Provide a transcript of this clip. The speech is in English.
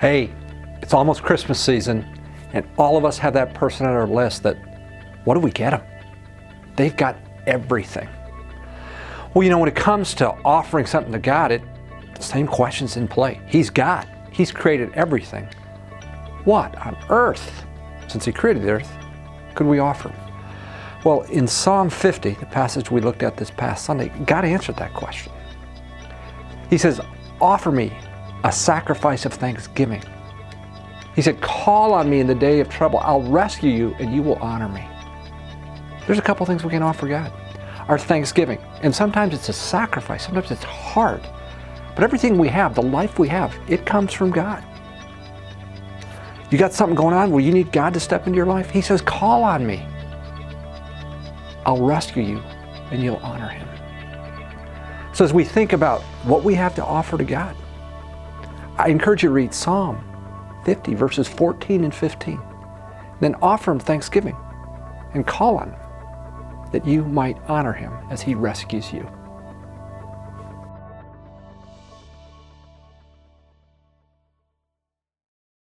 Hey, it's almost Christmas season, and all of us have that person on our list that, what do we get them? They've got everything. Well, you know, when it comes to offering something to God, it the same questions in play. He's God. He's created everything. What on earth, since He created the earth, could we offer? Well, in Psalm 50, the passage we looked at this past Sunday, God answered that question. He says, Offer me a sacrifice of thanksgiving. He said, Call on me in the day of trouble. I'll rescue you and you will honor me. There's a couple things we can offer God our thanksgiving. And sometimes it's a sacrifice, sometimes it's hard. But everything we have, the life we have, it comes from God. You got something going on where you need God to step into your life? He says, Call on me. I'll rescue you and you'll honor him. So, as we think about what we have to offer to God, I encourage you to read Psalm 50, verses 14 and 15. Then offer him thanksgiving and call on him that you might honor him as he rescues you.